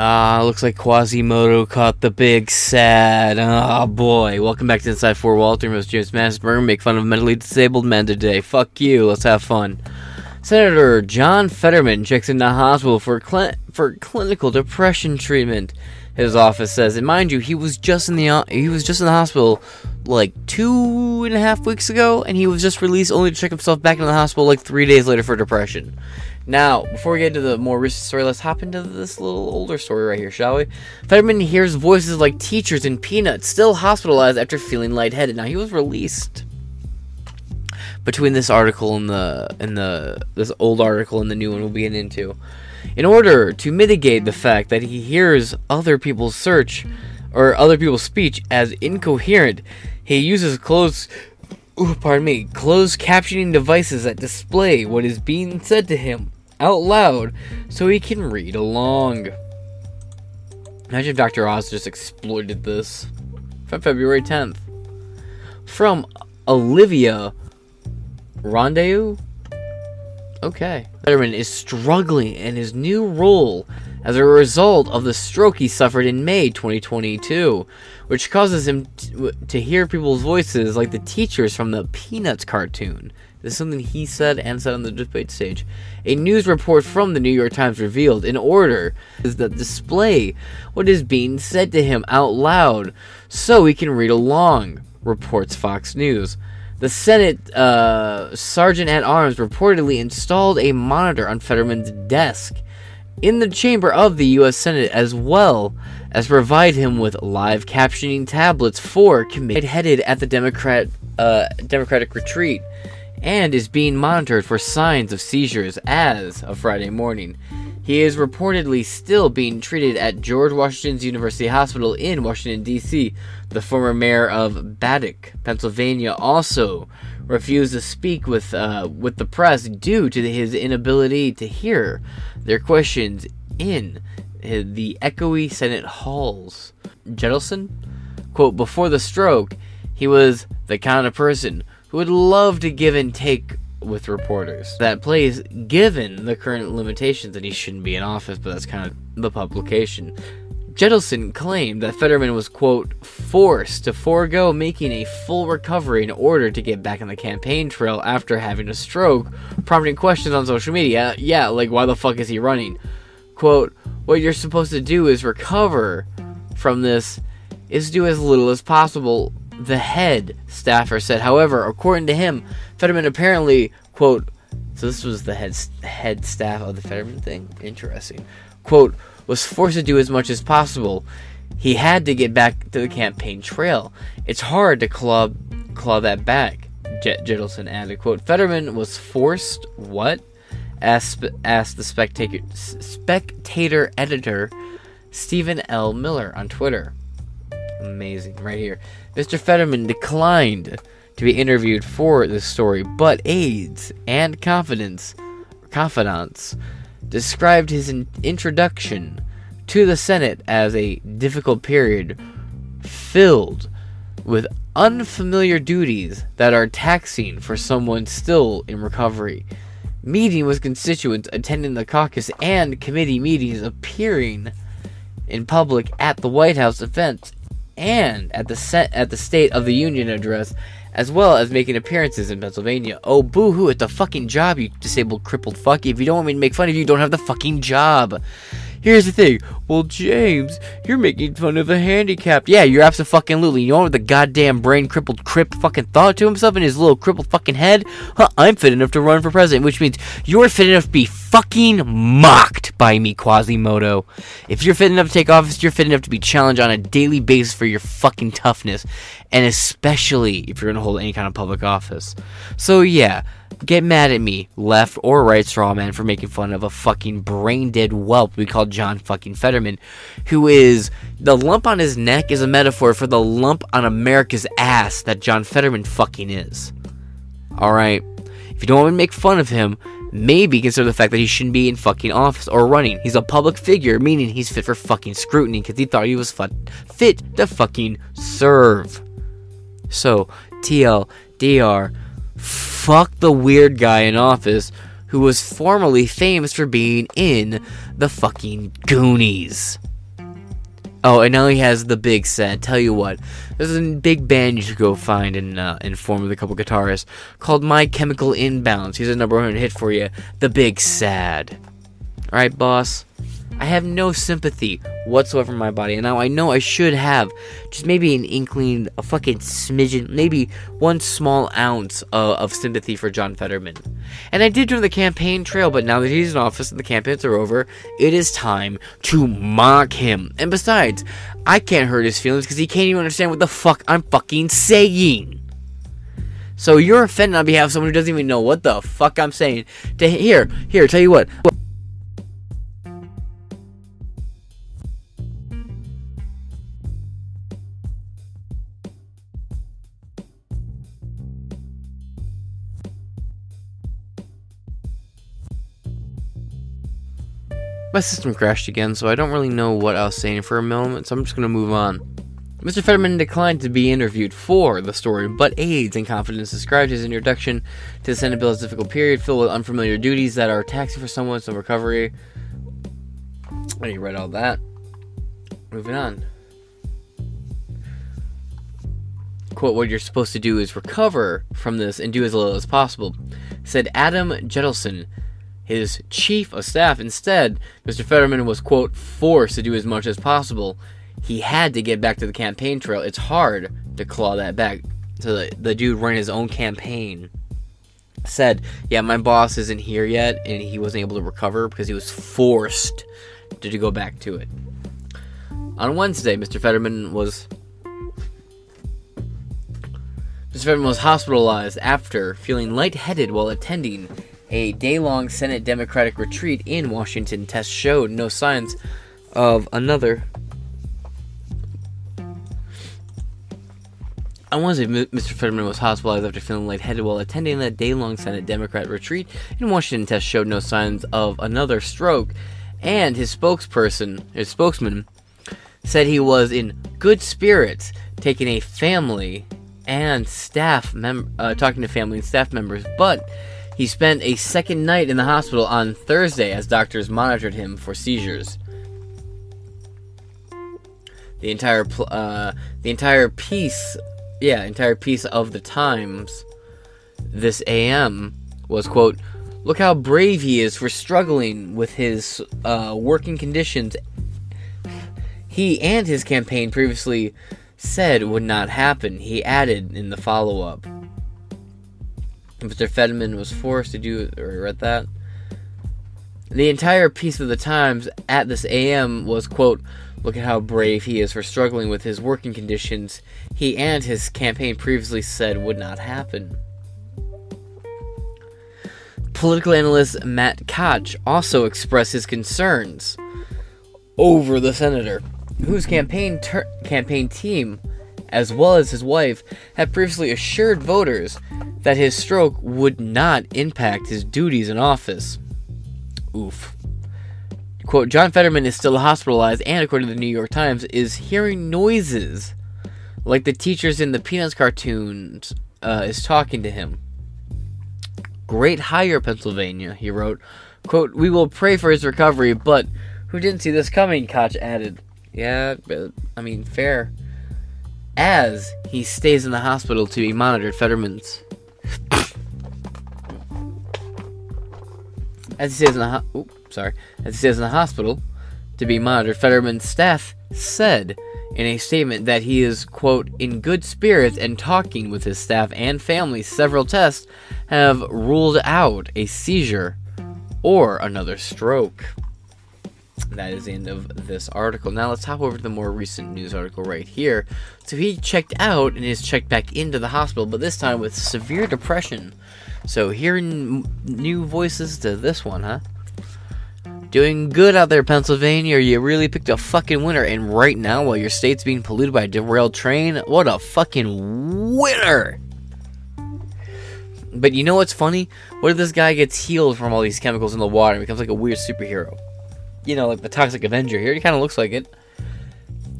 Ah, looks like Quasimodo caught the big sad. Oh boy. Welcome back to Inside Four Walls. I'm James Massberg. Make fun of mentally disabled men today. Fuck you. Let's have fun. Senator John Fetterman checks into hospital for cl- for clinical depression treatment. His office says, and mind you, he was just in the he was just in the hospital like two and a half weeks ago, and he was just released only to check himself back into the hospital like three days later for depression. Now, before we get into the more recent story, let's hop into this little older story right here, shall we? Fetterman hears voices like teachers in Peanuts still hospitalized after feeling lightheaded. Now, he was released between this article and the and the this old article and the new one we'll be getting into. In order to mitigate the fact that he hears other people's search or other people's speech as incoherent, he uses closed ooh, pardon me, closed captioning devices that display what is being said to him out loud so he can read along. Imagine if Dr. Oz just exploited this. From February 10th. From Olivia Rendezvous? Okay. Letterman is struggling in his new role as a result of the stroke he suffered in May 2022, which causes him t- to hear people's voices like the teachers from the Peanuts cartoon. This is something he said and said on the debate stage. A news report from the New York Times revealed, in order, is that display what is being said to him out loud so he can read along, reports Fox News. The Senate uh, Sergeant at Arms reportedly installed a monitor on Fetterman's desk in the chamber of the U.S. Senate, as well as provide him with live captioning tablets for committee headed at the Democrat uh, Democratic retreat and is being monitored for signs of seizures as of Friday morning. He is reportedly still being treated at George Washington's University Hospital in Washington, D.C. The former mayor of Braddock, Pennsylvania, also refused to speak with uh, with the press due to his inability to hear their questions in the echoey Senate halls. Jentleson, quote, before the stroke, he was the kind of person who would love to give and take with reporters. That plays given the current limitations that he shouldn't be in office, but that's kind of the publication. Jentleson claimed that Fetterman was, quote, forced to forego making a full recovery in order to get back on the campaign trail after having a stroke, prompting questions on social media. Yeah, like, why the fuck is he running? Quote, what you're supposed to do is recover from this, is do as little as possible the head staffer said. However, according to him, Fetterman apparently, quote, so this was the head head staff of the Fetterman thing. Interesting. Quote, was forced to do as much as possible. He had to get back to the campaign trail. It's hard to claw claw that back. Jet added, quote, Fetterman was forced what? Asked, asked the spectator, spectator editor Stephen L. Miller on Twitter. Amazing, right here. Mr. Fetterman declined to be interviewed for this story, but aides and confidence, confidants described his in- introduction to the Senate as a difficult period filled with unfamiliar duties that are taxing for someone still in recovery. Meeting with constituents, attending the caucus and committee meetings, appearing in public at the White House events, and at the set at the State of the Union address, as well as making appearances in Pennsylvania. Oh, boo hoo, it's a fucking job, you disabled, crippled fuck. If you don't want me to make fun of you, you don't have the fucking job. Here's the thing. Well, James, you're making fun of a handicapped. Yeah, you're absolutely. You know what the goddamn brain crippled crip fucking thought to himself in his little crippled fucking head? Huh, I'm fit enough to run for president, which means you're fit enough to be fucking mocked by me, Quasimodo. If you're fit enough to take office, you're fit enough to be challenged on a daily basis for your fucking toughness. And especially if you're gonna hold any kind of public office. So, yeah get mad at me, left or right straw man, for making fun of a fucking brain dead whelp we call John fucking Fetterman, who is the lump on his neck is a metaphor for the lump on America's ass that John Fetterman fucking is. Alright? If you don't want to make fun of him, maybe consider the fact that he shouldn't be in fucking office or running. He's a public figure, meaning he's fit for fucking scrutiny because he thought he was fit to fucking serve. So, TLDR fuck the weird guy in office who was formerly famous for being in the fucking Goonies. Oh, and now he has the big set. Tell you what, there's a big band you should go find and uh, inform with a couple guitarists called My Chemical Inbounds. He's a number one hit for you, The Big Sad. All right, boss. I have no sympathy whatsoever in my body, and now I know I should have just maybe an inkling, a fucking smidgen, maybe one small ounce of, of sympathy for John Fetterman. And I did during the campaign trail, but now that he's in office and the campaigns are over, it is time to mock him. And besides, I can't hurt his feelings because he can't even understand what the fuck I'm fucking saying. So you're offended on behalf of someone who doesn't even know what the fuck I'm saying. To here, here, tell you what. My system crashed again, so I don't really know what I was saying for a moment, so I'm just gonna move on. Mr. Fetterman declined to be interviewed for the story, but aides in confidence described his introduction to the Senate bill as a difficult period filled with unfamiliar duties that are taxing for someone, some recovery. I already read all that. Moving on. Quote, what you're supposed to do is recover from this and do as little as possible, said Adam Jentleson, his chief of staff. Instead, Mr. Fetterman was, quote, forced to do as much as possible. He had to get back to the campaign trail. It's hard to claw that back. So the, the dude running his own campaign said, Yeah, my boss isn't here yet, and he wasn't able to recover because he was forced to, to go back to it. On Wednesday, Mr. Fetterman was Mr. Fetterman was hospitalized after feeling lightheaded while attending a day long Senate Democratic retreat in Washington test showed no signs of another. On Wednesday, Mr. Fetterman was hospitalized after feeling lightheaded while attending that day long Senate Democrat retreat in Washington test showed no signs of another stroke, and his spokesperson, his spokesman, said he was in good spirits, taking a family and staff mem- uh, talking to family and staff members, but he spent a second night in the hospital on Thursday as doctors monitored him for seizures. The entire pl- uh, the entire piece, yeah, entire piece of the Times this AM was quote, "Look how brave he is for struggling with his uh, working conditions." He and his campaign previously said would not happen. He added in the follow up. Mr. Fetterman was forced to do or read that. The entire piece of the Times at this AM was quote, "Look at how brave he is for struggling with his working conditions. He and his campaign previously said would not happen." Political analyst Matt Koch also expressed his concerns over the senator, whose campaign ter- campaign team as well as his wife, had previously assured voters that his stroke would not impact his duties in office. Oof. Quote, John Fetterman is still hospitalized and, according to the New York Times, is hearing noises like the teachers in the Peanuts cartoons uh, is talking to him. Great hire, Pennsylvania, he wrote. Quote, We will pray for his recovery, but who didn't see this coming? Koch added. Yeah, I mean, fair as he stays in the hospital to be monitored. Fetterman's. as he stays in the ho- sorry, as he stays in the hospital to be monitored, Fetterman's staff said in a statement that he is quote in good spirits and talking with his staff and family. Several tests have ruled out a seizure or another stroke that is the end of this article. Now let's hop over to the more recent news article right here. So he checked out and is checked back into the hospital, but this time with severe depression. So hearing new voices to this one, huh? Doing good out there, Pennsylvania. You really picked a fucking winner. And right now, while your state's being polluted by a derailed train, what a fucking winner! But you know what's funny? What if this guy gets healed from all these chemicals in the water and becomes like a weird superhero? You know, like the Toxic Avenger here. He kind of looks like it.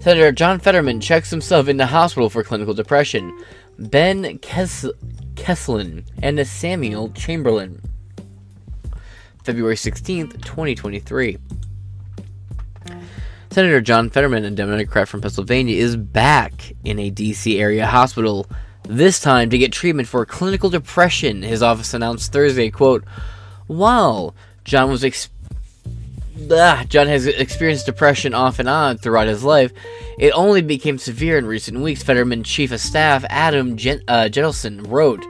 Senator John Fetterman checks himself into hospital for clinical depression. Ben Kes- Kesselin and Samuel Chamberlain. February 16th, 2023. Senator John Fetterman, a Democrat from Pennsylvania, is back in a D.C. area hospital, this time to get treatment for clinical depression. His office announced Thursday, quote, While John was ex- ah, John has experienced depression off and on throughout his life. It only became severe in recent weeks. Fetterman Chief of Staff Adam Gen- uh, wrote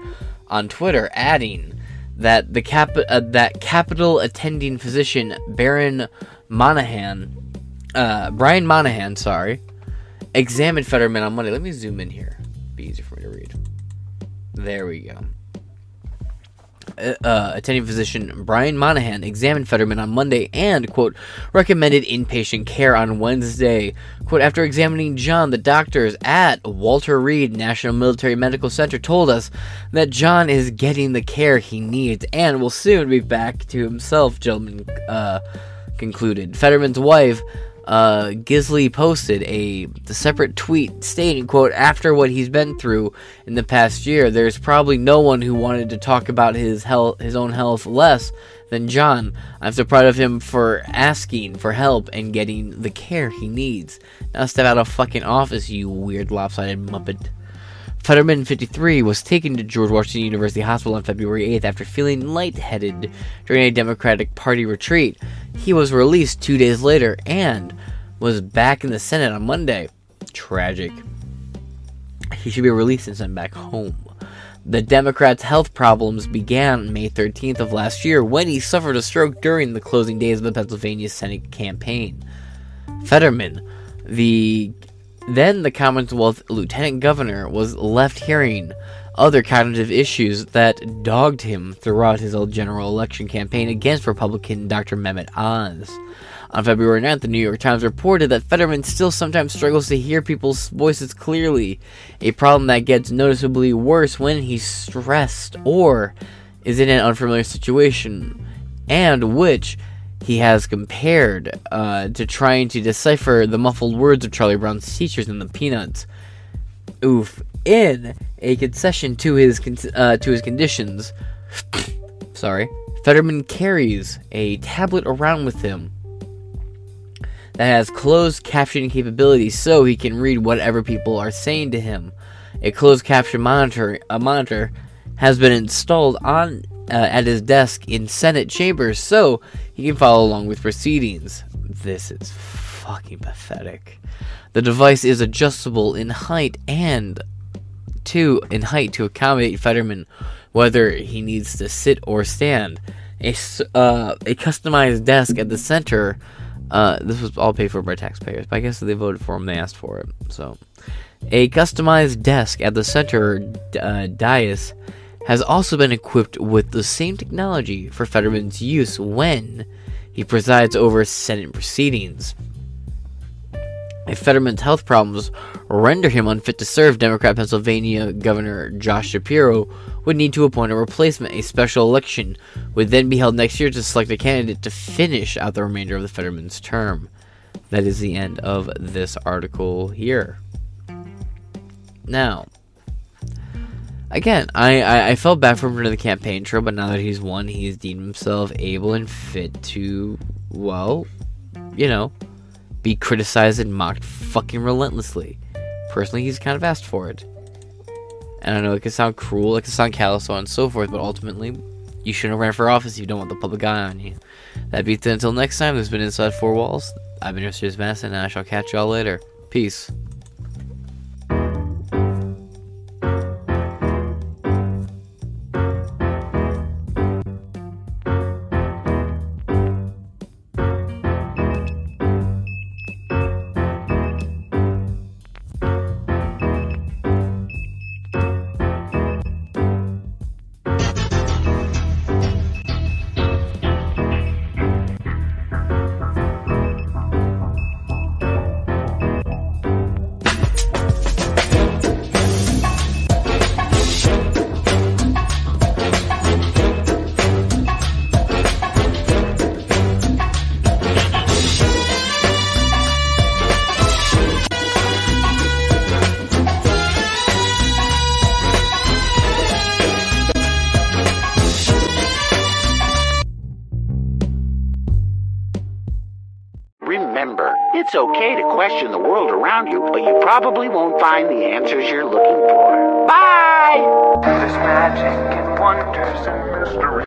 on Twitter, adding that the cap- uh, that Capitol attending physician Baron Monahan uh, Brian Monahan, sorry, examined Fetterman on Monday. Let me zoom in here. Be easier for me to read. There we go. Uh, attending physician Brian Monahan examined Fetterman on Monday and, quote, recommended inpatient care on Wednesday. Quote, after examining John, the doctors at Walter Reed National Military Medical Center told us that John is getting the care he needs and will soon be back to himself, gentlemen uh, concluded. Fetterman's wife, uh, Gisele posted a separate tweet stating, "quote After what he's been through in the past year, there's probably no one who wanted to talk about his health, his own health, less than John. I'm so proud of him for asking for help and getting the care he needs. Now step out of fucking office, you weird lopsided muppet." Fetterman, 53, was taken to George Washington University Hospital on February 8th after feeling lightheaded during a Democratic Party retreat. He was released two days later and was back in the Senate on Monday. Tragic. He should be released and sent back home. The Democrat's health problems began May 13th of last year when he suffered a stroke during the closing days of the Pennsylvania Senate campaign. Fetterman, the then the Commonwealth Lieutenant Governor was left hearing other cognitive issues that dogged him throughout his general election campaign against Republican Dr. Mehmet Oz. On February 9th, the New York Times reported that Fetterman still sometimes struggles to hear people's voices clearly, a problem that gets noticeably worse when he's stressed or is in an unfamiliar situation, and which he has compared uh, to trying to decipher the muffled words of Charlie Brown's teachers in the Peanuts. Oof! In a concession to his con- uh, to his conditions, sorry, Fetterman carries a tablet around with him that has closed captioning capabilities, so he can read whatever people are saying to him. A closed caption monitor, a monitor, has been installed on uh, at his desk in Senate chambers so he can follow along with proceedings. This is fucking pathetic. The device is adjustable in height and to in height to accommodate Fetterman whether he needs to sit or stand. A, uh, a customized desk at the center. Uh, this was all paid for by taxpayers, but I guess they voted for him. They asked for it. So, a customized desk at the center uh, dais has also been equipped with the same technology for Fetterman's use when he presides over Senate proceedings. If Fetterman's health problems render him unfit to serve, Democrat Pennsylvania Governor Josh Shapiro would need to appoint a replacement. A special election would then be held next year to select a candidate to finish out the remainder of the Fetterman's term. That is the end of this article here. Now, again, I, I, I felt bad for him during the campaign trail, but now that he's won, he's deemed himself able and fit to, well, you know, be criticized and mocked fucking relentlessly. Personally, he's kind of asked for it. And I know it can sound cruel, it can sound callous, so on and so forth, but ultimately, you shouldn't run for office if you don't want the public eye on you. That beats it until next time. This has been Inside Four Walls. I've been your serious Mass, and I shall catch y'all later. Peace. It's okay to question the world around you, but you probably won't find the answers you're looking for. Bye! There's magic and wonders and mystery.